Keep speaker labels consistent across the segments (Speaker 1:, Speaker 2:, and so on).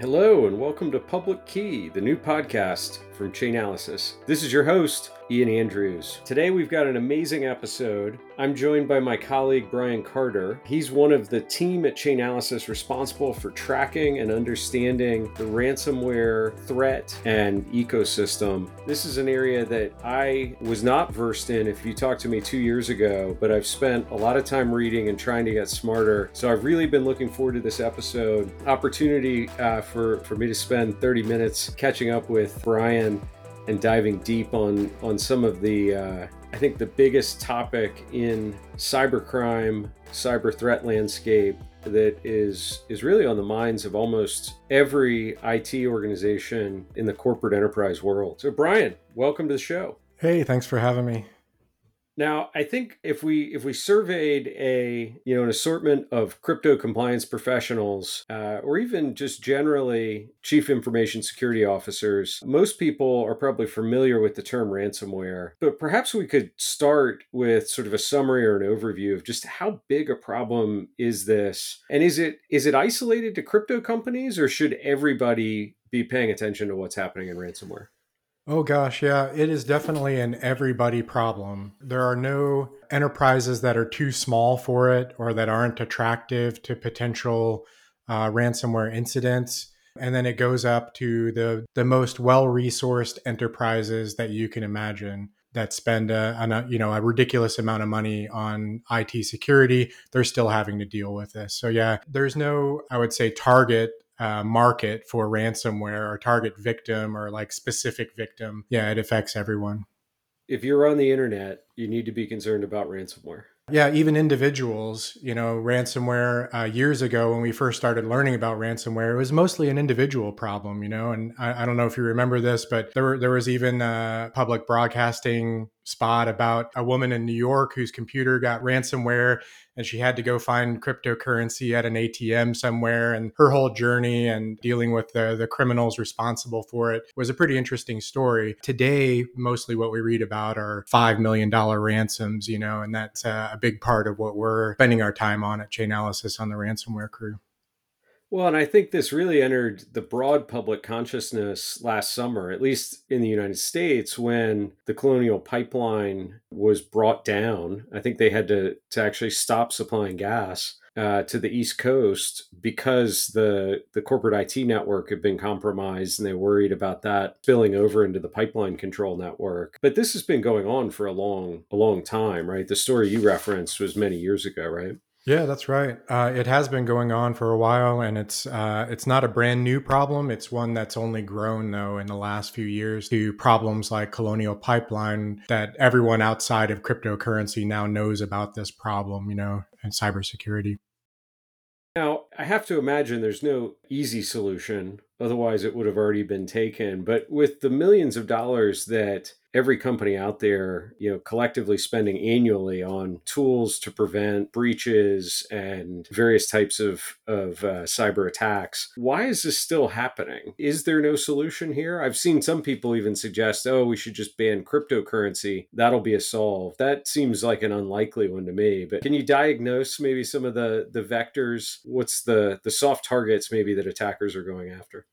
Speaker 1: Hello, and welcome to Public Key, the new podcast from Chainalysis. This is your host, Ian Andrews. Today we've got an amazing episode. I'm joined by my colleague Brian Carter. He's one of the team at Chainalysis responsible for tracking and understanding the ransomware threat and ecosystem. This is an area that I was not versed in if you talked to me two years ago, but I've spent a lot of time reading and trying to get smarter. So I've really been looking forward to this episode. Opportunity uh, for, for me to spend 30 minutes catching up with Brian and diving deep on on some of the uh, I think the biggest topic in cybercrime, cyber threat landscape that is is really on the minds of almost every IT organization in the corporate enterprise world. So Brian, welcome to the show.
Speaker 2: Hey, thanks for having me.
Speaker 1: Now, I think if we if we surveyed a you know an assortment of crypto compliance professionals, uh, or even just generally chief information security officers, most people are probably familiar with the term ransomware. But perhaps we could start with sort of a summary or an overview of just how big a problem is this, and is it is it isolated to crypto companies, or should everybody be paying attention to what's happening in ransomware?
Speaker 2: Oh gosh, yeah, it is definitely an everybody problem. There are no enterprises that are too small for it or that aren't attractive to potential uh, ransomware incidents. And then it goes up to the, the most well resourced enterprises that you can imagine that spend a, a, you know a ridiculous amount of money on IT security. They're still having to deal with this. So yeah, there's no I would say target uh, market for ransomware or target victim or like specific victim, yeah, it affects everyone.
Speaker 1: If you're on the internet, you need to be concerned about ransomware.
Speaker 2: Yeah, even individuals, you know, ransomware uh, years ago when we first started learning about ransomware, it was mostly an individual problem, you know. And I, I don't know if you remember this, but there, were, there was even a public broadcasting spot about a woman in New York whose computer got ransomware and she had to go find cryptocurrency at an ATM somewhere. And her whole journey and dealing with the, the criminals responsible for it was a pretty interesting story. Today, mostly what we read about are $5 million ransoms, you know, and that's uh, a big part of what we're spending our time on at Chainalysis on the ransomware crew.
Speaker 1: Well, and I think this really entered the broad public consciousness last summer, at least in the United States, when the Colonial Pipeline was brought down. I think they had to, to actually stop supplying gas. Uh, to the East Coast because the the corporate IT network had been compromised, and they worried about that spilling over into the pipeline control network. But this has been going on for a long a long time, right? The story you referenced was many years ago, right?
Speaker 2: Yeah, that's right. Uh, it has been going on for a while, and it's uh, it's not a brand new problem. It's one that's only grown though in the last few years to problems like Colonial Pipeline that everyone outside of cryptocurrency now knows about this problem. You know, and cybersecurity.
Speaker 1: Now, I have to imagine there's no easy solution, otherwise, it would have already been taken. But with the millions of dollars that every company out there, you know, collectively spending annually on tools to prevent breaches and various types of of uh, cyber attacks. Why is this still happening? Is there no solution here? I've seen some people even suggest, "Oh, we should just ban cryptocurrency. That'll be a solve." That seems like an unlikely one to me. But can you diagnose maybe some of the the vectors? What's the the soft targets maybe that attackers are going after?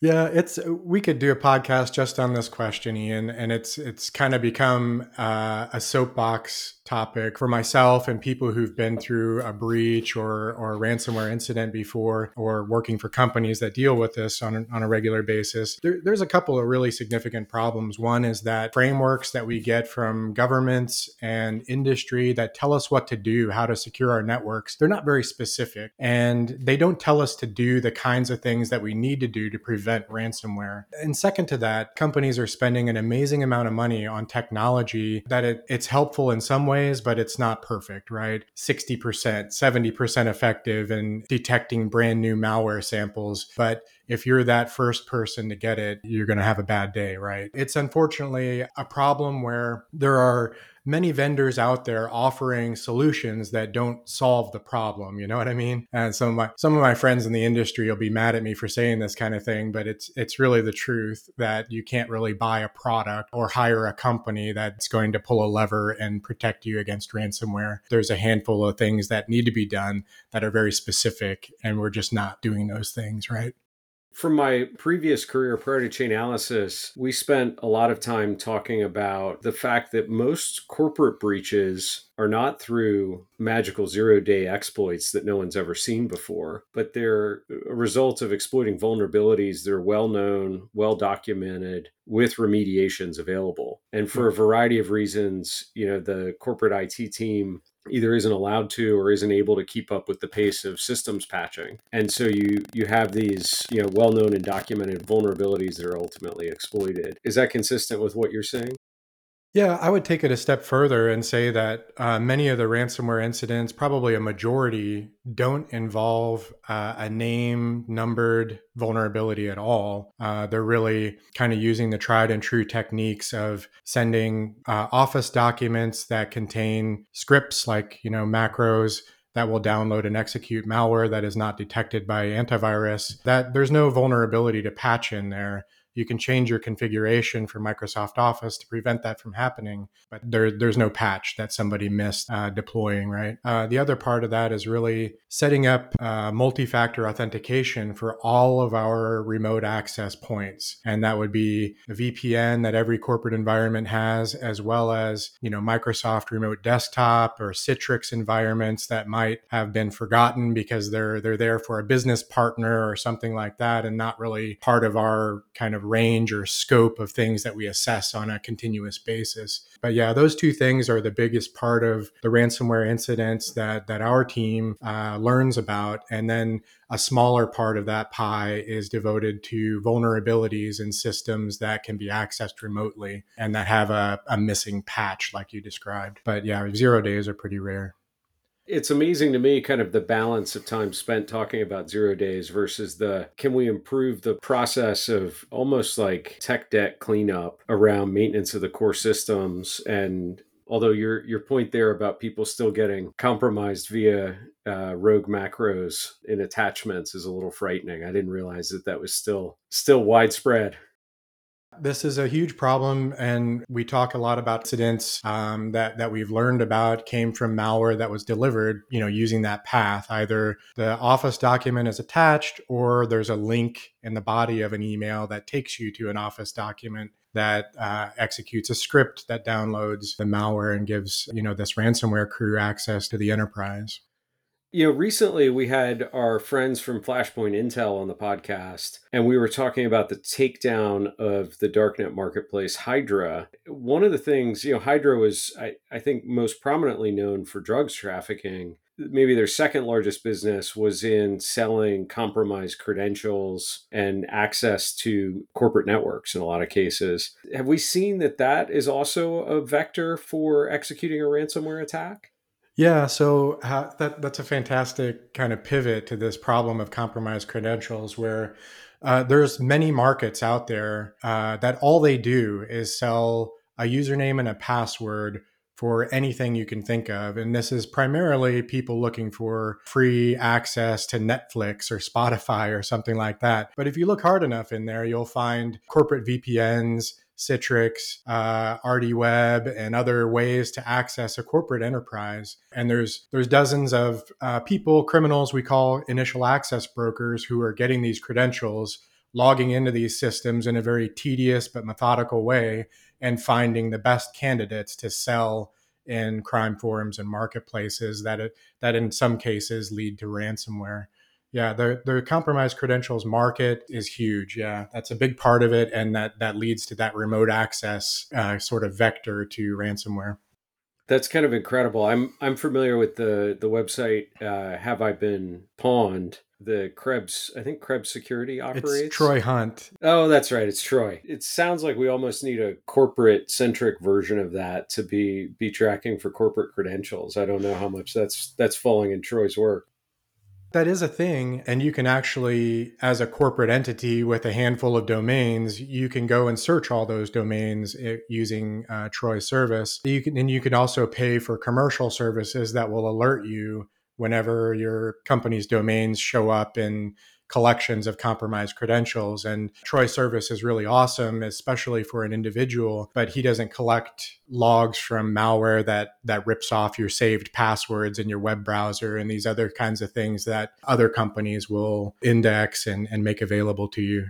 Speaker 2: Yeah, it's we could do a podcast just on this question, Ian, and it's it's kind of become uh, a soapbox topic for myself and people who've been through a breach or or a ransomware incident before, or working for companies that deal with this on a, on a regular basis. There, there's a couple of really significant problems. One is that frameworks that we get from governments and industry that tell us what to do, how to secure our networks, they're not very specific, and they don't tell us to do the kinds of things that we need to do to prevent ransomware. And second to that, companies are spending an amazing amount of money on technology that it, it's helpful in some ways, but it's not perfect, right? 60%, 70% effective in detecting brand new malware samples. But if you're that first person to get it, you're going to have a bad day, right? It's unfortunately a problem where there are many vendors out there offering solutions that don't solve the problem you know what i mean? And some of my some of my friends in the industry will be mad at me for saying this kind of thing but it's it's really the truth that you can't really buy a product or hire a company that's going to pull a lever and protect you against ransomware. There's a handful of things that need to be done that are very specific and we're just not doing those things right
Speaker 1: From my previous career prior to Chainalysis, we spent a lot of time talking about the fact that most corporate breaches are not through magical zero day exploits that no one's ever seen before, but they're a result of exploiting vulnerabilities that are well known, well documented, with remediations available. And for a hmm. variety of reasons, you know, the corporate IT team either isn't allowed to or isn't able to keep up with the pace of systems patching. And so you you have these you know well known and documented vulnerabilities that are ultimately exploited. Is that consistent with what you're saying
Speaker 2: yeah, I would take it a step further and say that uh, many of the ransomware incidents, probably a majority, don't involve uh, a name numbered vulnerability at all. Uh, they're really kind of using the tried and true techniques of sending uh, Office documents that contain scripts like, you know, macros that will download and execute malware that is not detected by antivirus. That there's no vulnerability to patch in there you can change your configuration for Microsoft Office to prevent that from happening, but there, there's no patch that somebody missed uh, deploying, right? Uh, the other part of that is really setting up uh, multi factor authentication for all of our remote access points. And that would be a VPN that every corporate environment has, as well as, you know, Microsoft Remote Desktop or Citrix environments that might have been forgotten because they're, they're there for a business partner or something like that and not really part of our kind of of range or scope of things that we assess on a continuous basis. But yeah, those two things are the biggest part of the ransomware incidents that that our team uh, learns about, and then a smaller part of that pie is devoted to vulnerabilities in systems that can be accessed remotely and that have a, a missing patch, like you described. But yeah, zero days are pretty rare
Speaker 1: it's amazing to me kind of the balance of time spent talking about zero days versus the can we improve the process of almost like tech debt cleanup around maintenance of the core systems? And although your your point there about people still getting compromised via uh, rogue macros in attachments is a little frightening. I didn't realize that that was still still widespread
Speaker 2: this is a huge problem, and we talk a lot about incidents um, that that we've learned about came from malware that was delivered, you know, using that path. Either the Office document is attached, or there's a link in the body of an email that takes you to an Office document that uh, executes a script that downloads the malware and gives you know this ransomware crew access to the enterprise.
Speaker 1: You know, recently we had our friends from Flashpoint Intel on the podcast, and we were talking about the takedown of the darknet marketplace Hydra. One of the things, you know, Hydra was, I, I think, most prominently known for drugs trafficking. Maybe their second largest business was in selling compromised credentials and access to corporate networks in a lot of cases. Have we seen that that is also a vector for executing a ransomware attack?
Speaker 2: Yeah, so that that's a fantastic kind of pivot to this problem of compromised credentials, where uh, there's many markets out there uh, that all they do is sell a username and a password for anything you can think of, and this is primarily people looking for free access to Netflix or Spotify or something like that. But if you look hard enough in there, you'll find corporate VPNs Citrix, uh, RD Web, and other ways to access a corporate enterprise. And there's there's dozens of uh, people, criminals we call initial access brokers, who are getting these credentials, logging into these systems in a very tedious but methodical way, and finding the best candidates to sell in crime forums and marketplaces that that in some cases lead to ransomware. Yeah, the the compromised credentials market is huge. Yeah, that's a big part of it, and that that leads to that remote access uh, sort of vector to ransomware.
Speaker 1: That's kind of incredible. I'm I'm familiar with the the website. Uh, Have I Been Pwned? The Krebs, I think Krebs Security operates.
Speaker 2: It's Troy Hunt.
Speaker 1: Oh, that's right. It's Troy. It sounds like we almost need a corporate centric version of that to be be tracking for corporate credentials. I don't know how much that's that's falling in Troy's work.
Speaker 2: That is a thing. And you can actually, as a corporate entity with a handful of domains, you can go and search all those domains eh, using uh, Troy service. You can, and you can also pay for commercial services that will alert you whenever your company's domains show up in collections of compromised credentials. And Troy Service is really awesome, especially for an individual, but he doesn't collect logs from malware that that rips off your saved passwords in your web browser and these other kinds of things that other companies will index and, and make available to you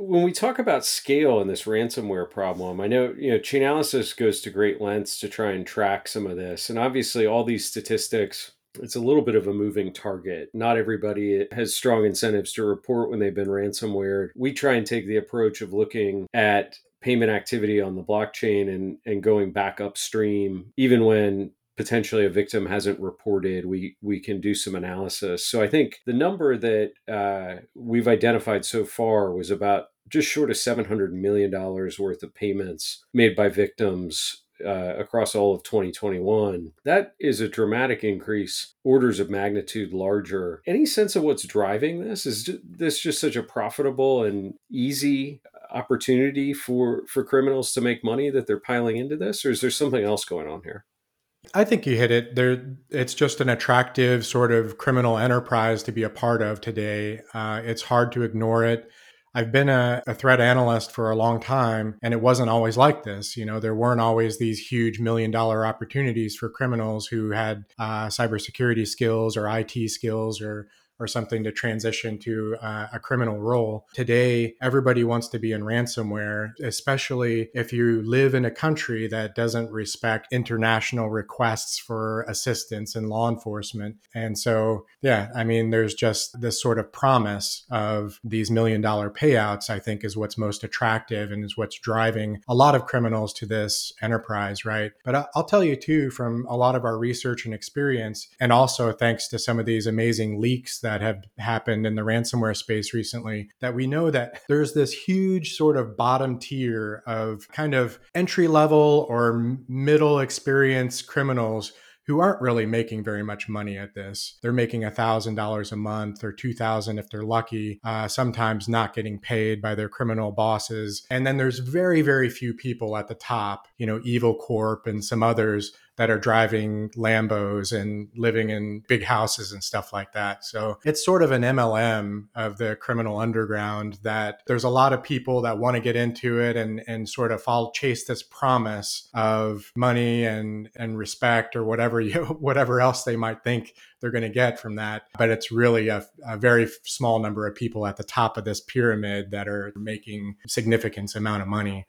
Speaker 1: when we talk about scale in this ransomware problem, I know you know Chainalysis goes to great lengths to try and track some of this, and obviously all these statistics. It's a little bit of a moving target. Not everybody has strong incentives to report when they've been ransomware. We try and take the approach of looking at payment activity on the blockchain and and going back upstream, even when potentially a victim hasn't reported, we we can do some analysis. So I think the number that uh, we've identified so far was about just short of seven hundred million dollars worth of payments made by victims uh, across all of 2021. That is a dramatic increase, orders of magnitude larger. Any sense of what's driving this? Is this just such a profitable and easy opportunity for for criminals to make money that they're piling into this, or is there something else going on here?
Speaker 2: I think you hit it. There, it's just an attractive sort of criminal enterprise to be a part of today. Uh, it's hard to ignore it. I've been a, a, threat analyst for a long time, and it wasn't always like this. You know, there weren't always these huge million dollar opportunities for criminals who had uh, cybersecurity skills or IT skills or or something to transition to uh, a criminal role. Today, everybody wants to be in ransomware, especially if you live in a country that doesn't respect international requests for assistance in law enforcement. And so, yeah, I mean, there's just this sort of promise of these million dollar payouts, I think, is what's most attractive and is what's driving a lot of criminals to this enterprise, right? But I'll tell you too, from a lot of our research and experience, and also thanks to some of these amazing leaks that that have happened in the ransomware space recently that we know that there's this huge sort of bottom tier of kind of entry level or middle experience criminals who aren't really making very much money at this. They're making $1,000 a month or 2000 if they're lucky, uh, sometimes not getting paid by their criminal bosses. And then there's very, very few people at the top, you know, Evil Corp and some others that are driving Lambos and living in big houses and stuff like that. So it's sort of an MLM of the criminal underground that there's a lot of people that want to get into it and, and sort of follow, chase this promise of money and, and respect or whatever you, whatever else they might think they're going to get from that. But it's really a, a, very small number of people at the top of this pyramid that are making significant amount of money.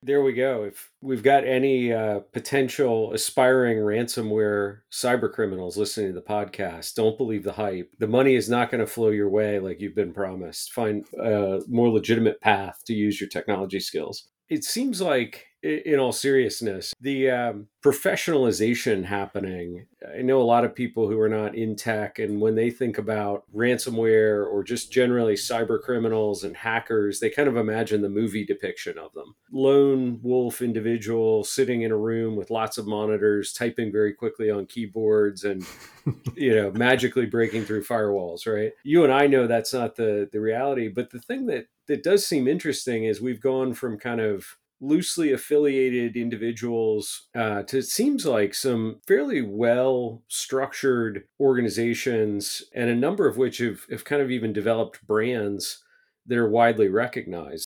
Speaker 1: There we go. If we've got any uh, potential aspiring ransomware cyber criminals listening to the podcast, don't believe the hype. The money is not going to flow your way like you've been promised. Find a more legitimate path to use your technology skills. It seems like in all seriousness, the um, professionalization happening. I know a lot of people who are not in tech, and when they think about ransomware or just generally cyber criminals and hackers, they kind of imagine the movie depiction of them lone wolf individual sitting in a room with lots of monitors, typing very quickly on keyboards, and you know, magically breaking through firewalls. Right? You and I know that's not the the reality, but the thing that that does seem interesting is we've gone from kind of loosely affiliated individuals uh, to it seems like some fairly well structured organizations and a number of which have, have kind of even developed brands that are widely recognized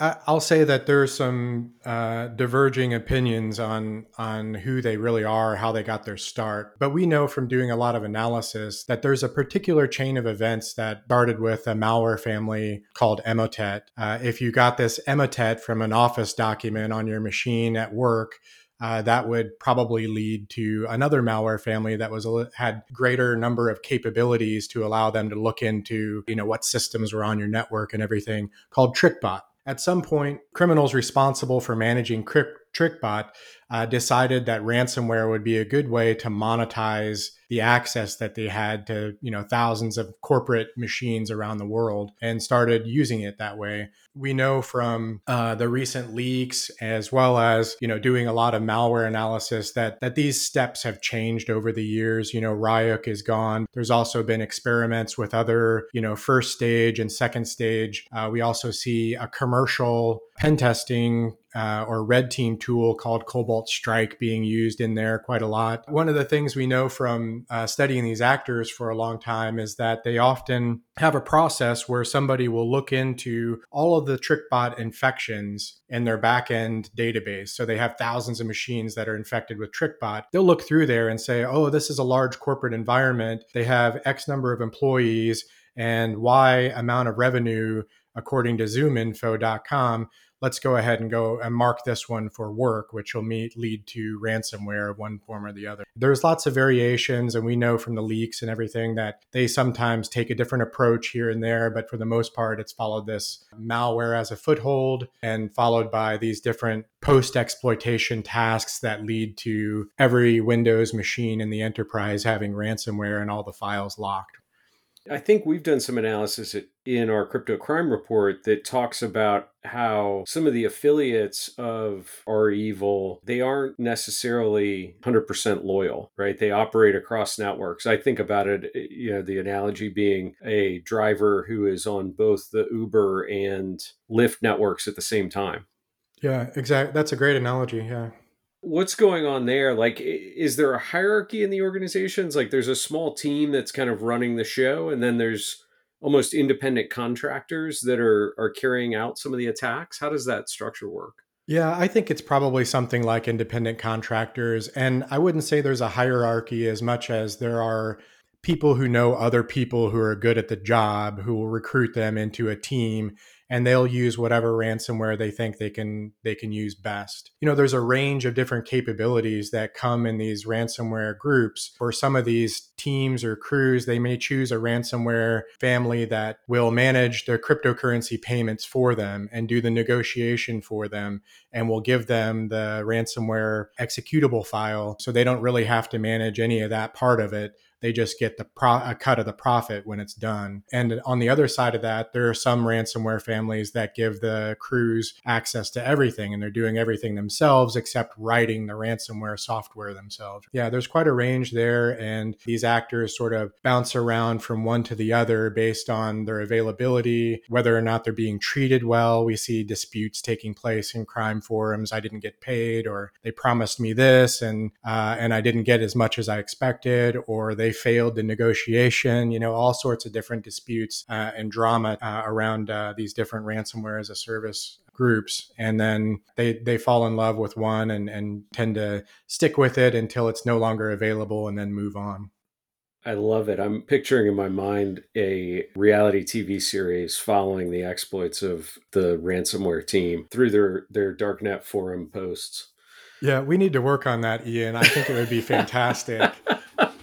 Speaker 2: I'll say that there's some uh, diverging opinions on on who they really are, how they got their start. But we know from doing a lot of analysis that there's a particular chain of events that started with a malware family called Emotet. Uh, if you got this Emotet from an Office document on your machine at work, uh, that would probably lead to another malware family that was had greater number of capabilities to allow them to look into you know what systems were on your network and everything called TrickBot. At some point, criminals responsible for managing TrickBot uh, decided that ransomware would be a good way to monetize the access that they had to you know thousands of corporate machines around the world and started using it that way we know from uh, the recent leaks as well as you know doing a lot of malware analysis that that these steps have changed over the years. You know ryuk is gone. There's also been experiments with other you know first stage and second stage. Uh, we also see a commercial pen testing uh, or red team tool called Cobalt Strike being used in there quite a lot. One of the things we know from uh, studying these actors for a long time is that they often have a process where somebody will look into all of the TrickBot infections in their backend database. So they have thousands of machines that are infected with TrickBot. They'll look through there and say, oh, this is a large corporate environment. They have X number of employees and Y amount of revenue according to zoominfo.com let's go ahead and go and mark this one for work, which will meet, lead to ransomware of one form or the other. There's lots of variations, and we know from the leaks and everything that they sometimes take a different approach here and there, but for the most part, it's followed this malware as a foothold and followed by these different post exploitation tasks that lead to every Windows machine in the enterprise having ransomware and all the files locked.
Speaker 1: I think we've done some analysis in our crypto crime report that talks about how some of the affiliates of REvil they aren't necessarily 100% loyal, right? They operate across networks. I think about it, eh, you know, the analogy being a driver who is on both the Uber and Lyft networks at the same time.
Speaker 2: Yeah, exactly. That's a great analogy. Yeah.
Speaker 1: What's going on there? Like, is there a hierarchy in the organizations? Like, there's a small team that's kind of running the show, and then there's almost independent contractors that are are carrying out some of the attacks. How does that structure work?
Speaker 2: Yeah, I think it's probably something like independent contractors, and I wouldn't say there's a hierarchy as much as there are people who know other people who are good at the job who will recruit them into a team and they'll use whatever ransomware they think they can they can use best. You know, there's a range of different capabilities that come in these ransomware groups. For some of these teams or crews, they may choose a ransomware family that will manage their cryptocurrency payments for them and do the negotiation for them and will give them the ransomware executable file so they don't really have to manage any of that part of it they just get the pro- a cut of the profit when it's done. And on the other side of that, there are some ransomware families that give the crews access to everything and they're doing everything themselves except writing the ransomware software themselves. Yeah, there's quite a range there. And these actors sort of bounce around from one to the other based on their availability, whether or not they're being treated well. We see disputes taking place in crime forums. I didn't get paid, or they promised me this and uh, and I didn't get as much as I expected, or they they failed the negotiation, you know, all sorts of different disputes uh, and drama uh, around uh, these different ransomware as a service groups and then they they fall in love with one and and tend to stick with it until it's no longer available and then move on
Speaker 1: I love it. I'm picturing in my mind a reality TV series following the exploits of the ransomware team through their their darknet forum posts.
Speaker 2: Yeah, we need to work on that, Ian. I think it would be fantastic.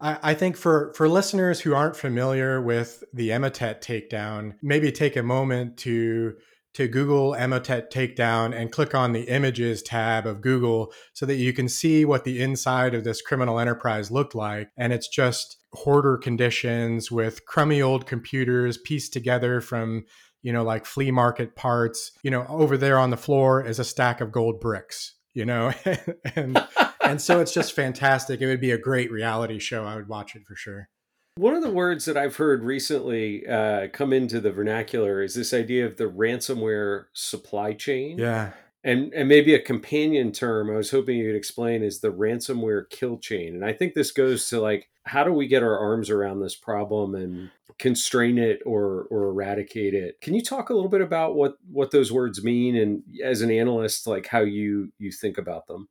Speaker 2: I, I think for for listeners who aren't familiar with the Emotet takedown, maybe take a moment to to Google Emotet takedown and click on the images tab of Google so that you can see what the inside of this criminal enterprise looked like. And it's just hoarder conditions with crummy old computers pieced together from, you know, like flea market parts. You know, over there on the floor is a stack of gold bricks, you know, and and so it's just fantastic. It would be a great reality show. I would watch it for sure.
Speaker 1: One of the words that I've heard recently uh, come into the vernacular is this idea of the ransomware supply chain.
Speaker 2: Yeah.
Speaker 1: And, and maybe a companion term I was hoping you'd explain is the ransomware kill chain. And I think this goes to like, how do we get our arms around this problem and constrain it or or eradicate it? Can you talk a little bit about what what those words mean and as an analyst, like how you you think about them?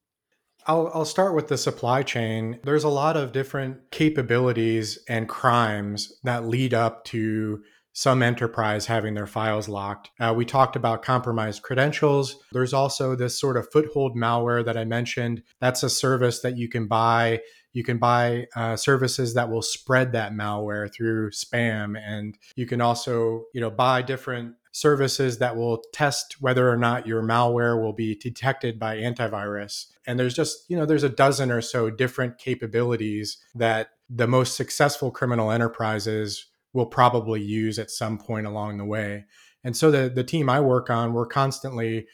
Speaker 2: I'll, I'll start with the supply chain. There's a lot of different capabilities and crimes that lead up to some enterprise having their files locked. Uh, we talked about compromised credentials. There's also this sort of foothold malware that I mentioned. That's a service that you can buy. You can buy uh, services that will spread that malware through spam, and you can also, you know, buy different services that will test whether or not your malware will be detected by antivirus. And there's just, you know, there's a dozen or so different capabilities that the most successful criminal enterprises will probably use at some point along the way. And so the the team I work on, we're constantly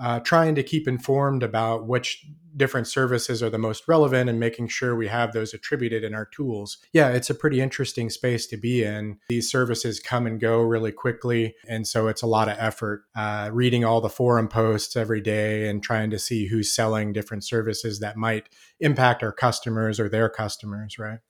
Speaker 2: uh, trying to keep informed about which different services are the most relevant and making sure we have those attributed in our tools. Yeah, it's a pretty interesting space to be in. These services come and go really quickly. And so it's a lot of effort uh, reading all the forum posts every day and trying to see who's selling different services that might impact our customers or their customers, right?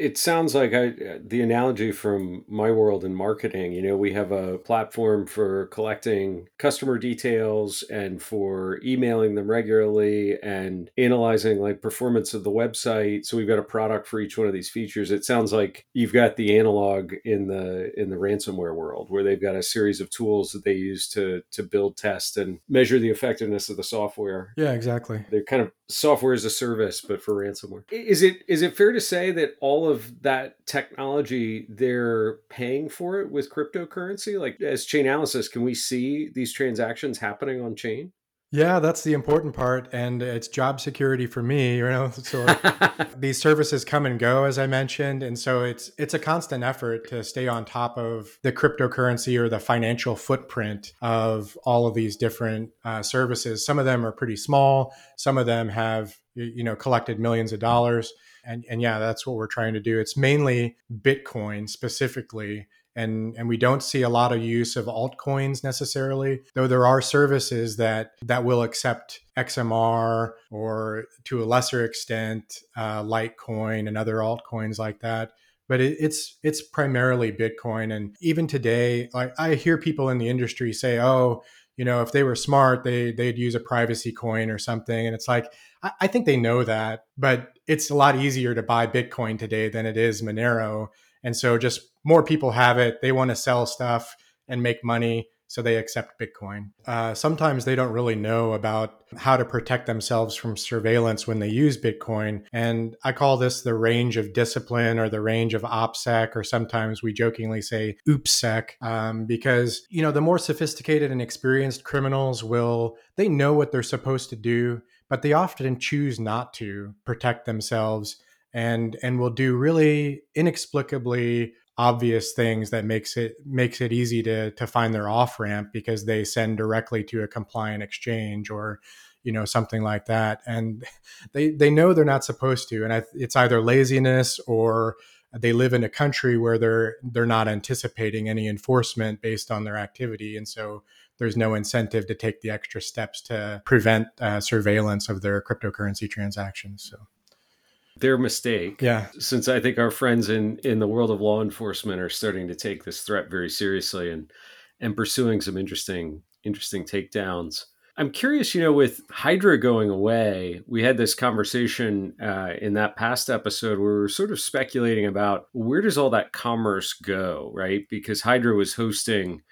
Speaker 1: It sounds like I, the analogy from my world in marketing. You know, we have a platform for collecting customer details and for emailing them regularly and analyzing like performance of the website. So we've got a product for each one of these features. It sounds like you've got the analog in the in the ransomware world where they've got a series of tools that they use to to build, test, and measure the effectiveness of the software.
Speaker 2: Yeah, exactly.
Speaker 1: They're kind of software as a service, but for ransomware. Is it is it fair to say that all of that technology they're paying for it with cryptocurrency? Like as Chainalysis, can we see these transactions happening on chain?
Speaker 2: Yeah, that's the important part, and it's job security for me. You know, so these services come and go, as I mentioned, and so it's it's a constant effort to stay on top of the cryptocurrency or the financial footprint of all of these different uh, services. Some of them are pretty small. Some of them have you know collected millions of dollars, and and yeah, that's what we're trying to do. It's mainly Bitcoin specifically and and we don't see a lot of use of altcoins necessarily though there are services that that will accept xmr or to a lesser extent uh, litecoin and other altcoins like that. But it, it's it's primarily bitcoin. And even today like i hear people in the industry say oh you know if they were smart they they'd use a privacy coin or something. And it's like I, I think they know that but it's a lot easier to buy bitcoin today than it is monero and so just more people have it. They want to sell stuff and make money. So they accept Bitcoin. Uh, sometimes they don't really know about how to protect themselves from surveillance when they use Bitcoin. And I call this the range of discipline or the range of OPSEC, or sometimes we jokingly say OOPSEC, um, because, you know, the more sophisticated and experienced criminals will, they know what they're supposed to do, but they often choose not to protect themselves and and will do really inexplicably obvious things that makes it makes it easy to to find their off ramp because they send directly to a compliant exchange or you know something like that and they they know they're not supposed to and I, it's either laziness or they live in a country where they're they're not anticipating any enforcement based on their activity and so there's no incentive to take the extra steps to prevent uh, surveillance of their cryptocurrency transactions so
Speaker 1: their mistake.
Speaker 2: Yeah.
Speaker 1: Since I think our friends in in the world of law enforcement are starting to take this threat very seriously and and pursuing some interesting interesting takedowns. I'm curious, you know, with Hydra going away, we had this conversation uh, in that past episode where we were sort of speculating about where does all that commerce go, right? Because Hydra was hosting,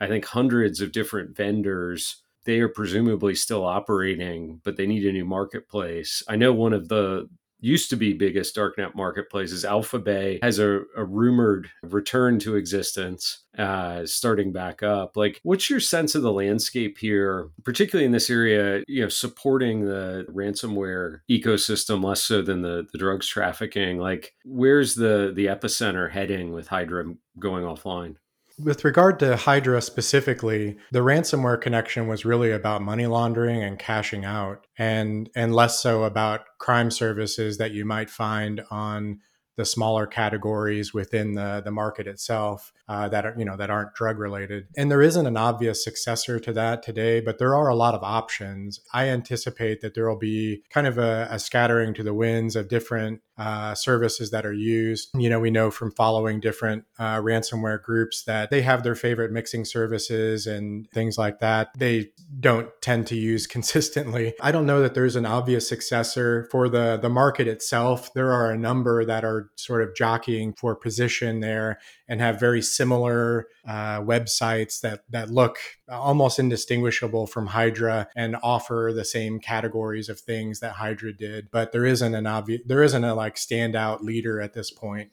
Speaker 1: I think, hundreds of different vendors. They are presumably still operating, but they need a new marketplace. I know one of the used to be biggest darknet marketplaces. Alphabay has a, a rumored return to existence, uh, starting back up. Like, what's your sense of the landscape here, particularly in this area? You know, supporting the ransomware ecosystem less so than the the drugs trafficking. Like, where's the the epicenter heading with Hydra going offline?
Speaker 2: With regard to Hydra specifically, the ransomware connection was really about money laundering and cashing out, and and less so about crime services that you might find on the smaller categories within the, the market itself uh, that are you know that aren't drug related. And there isn't an obvious successor to that today but there are a lot of options. I anticipate that there will be kind of a, a scattering to the winds of different uh, services that are used. You know, we know from following different uh, ransomware groups that they have their favorite mixing services and things like that. They don't tend to use consistently. I don't know that there's an obvious successor for the the market itself. There are a number that are sort of jockeying for position there and have very similar uh, websites that that look almost indistinguishable from Hydra and offer the same categories of things that Hydra did. But there isn't an obvious there isn't a like standout leader at this point.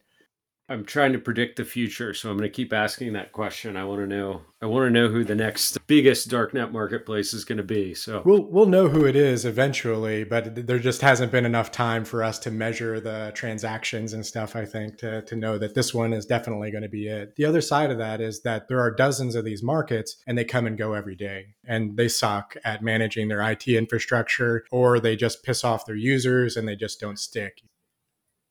Speaker 1: I'm trying to predict the future, so I'm going to keep asking that question. I want to know. I want to know who the next biggest darknet marketplace is going to be. So
Speaker 2: we'll we'll know who it is eventually, but there just hasn't been enough time for us to measure the transactions and stuff. I think to to know that this one is definitely going to be it. The other side of that is that there are dozens of these markets, and they come and go every day, and they suck at managing their IT infrastructure, or they just piss off their users and they just don't stick.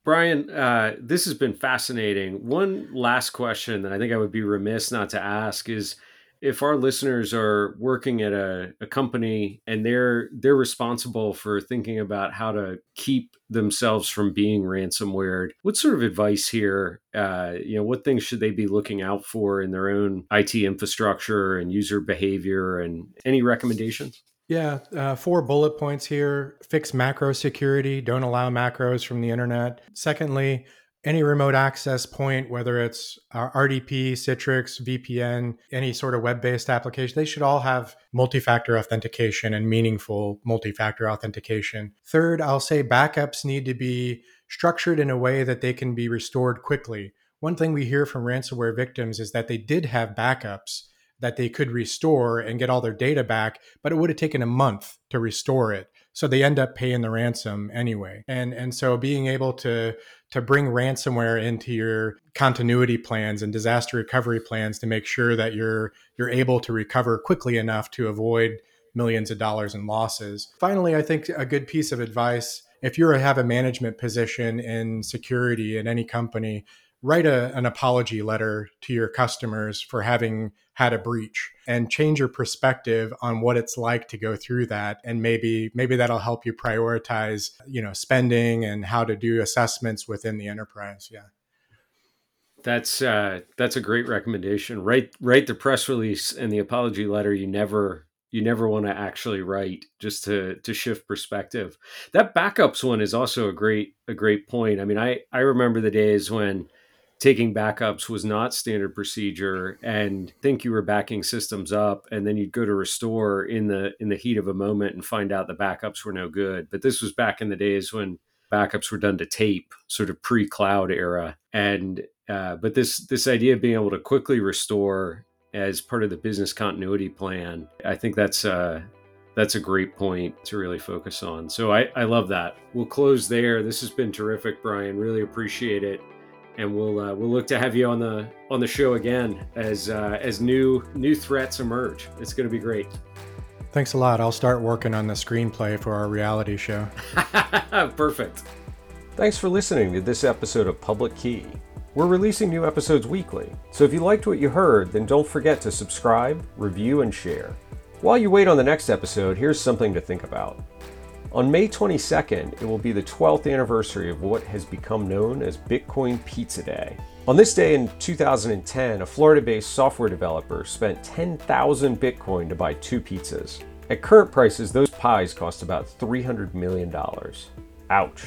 Speaker 1: Brian, uh, this has been fascinating. One last question that I think I would be remiss not to ask is if our listeners are working at a, a, company and they're they're responsible for thinking about how to keep themselves from being ransomware, what sort of advice here? Uh, you know, what things should they be looking out for in their own IT infrastructure and user behavior, and any recommendations?
Speaker 2: Yeah, uh, four bullet points here. Fix macro security. Don't allow macros from the internet. Secondly, any remote access point, whether it's uh, RDP, Citrix, VPN, any sort of web based application, they should all have multi factor authentication and meaningful multi factor authentication. Third, I'll say backups need to be structured in a way that they can be restored quickly. One thing we hear from ransomware victims is that they did have backups that they could restore and get all their data back, but it would have taken a month to restore it. So they end up paying the ransom anyway. And and so being able to to bring ransomware into your continuity plans and disaster recovery plans to make sure that you're you're able to recover quickly enough to avoid millions of dollars in losses. Finally, I think a good piece of advice if you have a management position in security in any company, write a, an apology letter to your customers for having had a breach and change your perspective on what it's like to go through that. And maybe maybe that'll help you prioritize you know spending and how to do assessments within the enterprise. Yeah.
Speaker 1: That's uh, that's a great recommendation. Write write the press release and the apology letter you never you never want to actually write just to to shift perspective. That backups one is also a great a great point. I mean i i remember the days when taking backups was not standard procedure and think you were backing systems up and then you'd go to restore in the in the heat of a moment and find out the backups were no good but this was back in the days when backups were done to tape sort of pre-cloud era and uh, but this this idea of being able to quickly restore as part of the business continuity plan i think that's uh that's a great point to really focus on. So I, I love that. We'll close there. This has been terrific, Brian. Really appreciate it and we'll uh, we'll look to have you on the on the show again as uh, as new new threats emerge. It's going to be great.
Speaker 2: Thanks a lot. I'll start working on the screenplay for our reality show.
Speaker 1: Perfect. Thanks for listening to this episode of Public Key. We're releasing new episodes weekly, so if you liked what you heard, then don't forget to subscribe, review, and share. While you wait on the next episode, here's something to think about. On May 22nd, it will be the 12th anniversary of what has become known as Bitcoin Pizza Day. On this day in 2010, a Florida based software developer spent 10,000 Bitcoin to buy two pizzas. At current prices, those pies cost about $300 million. Ouch.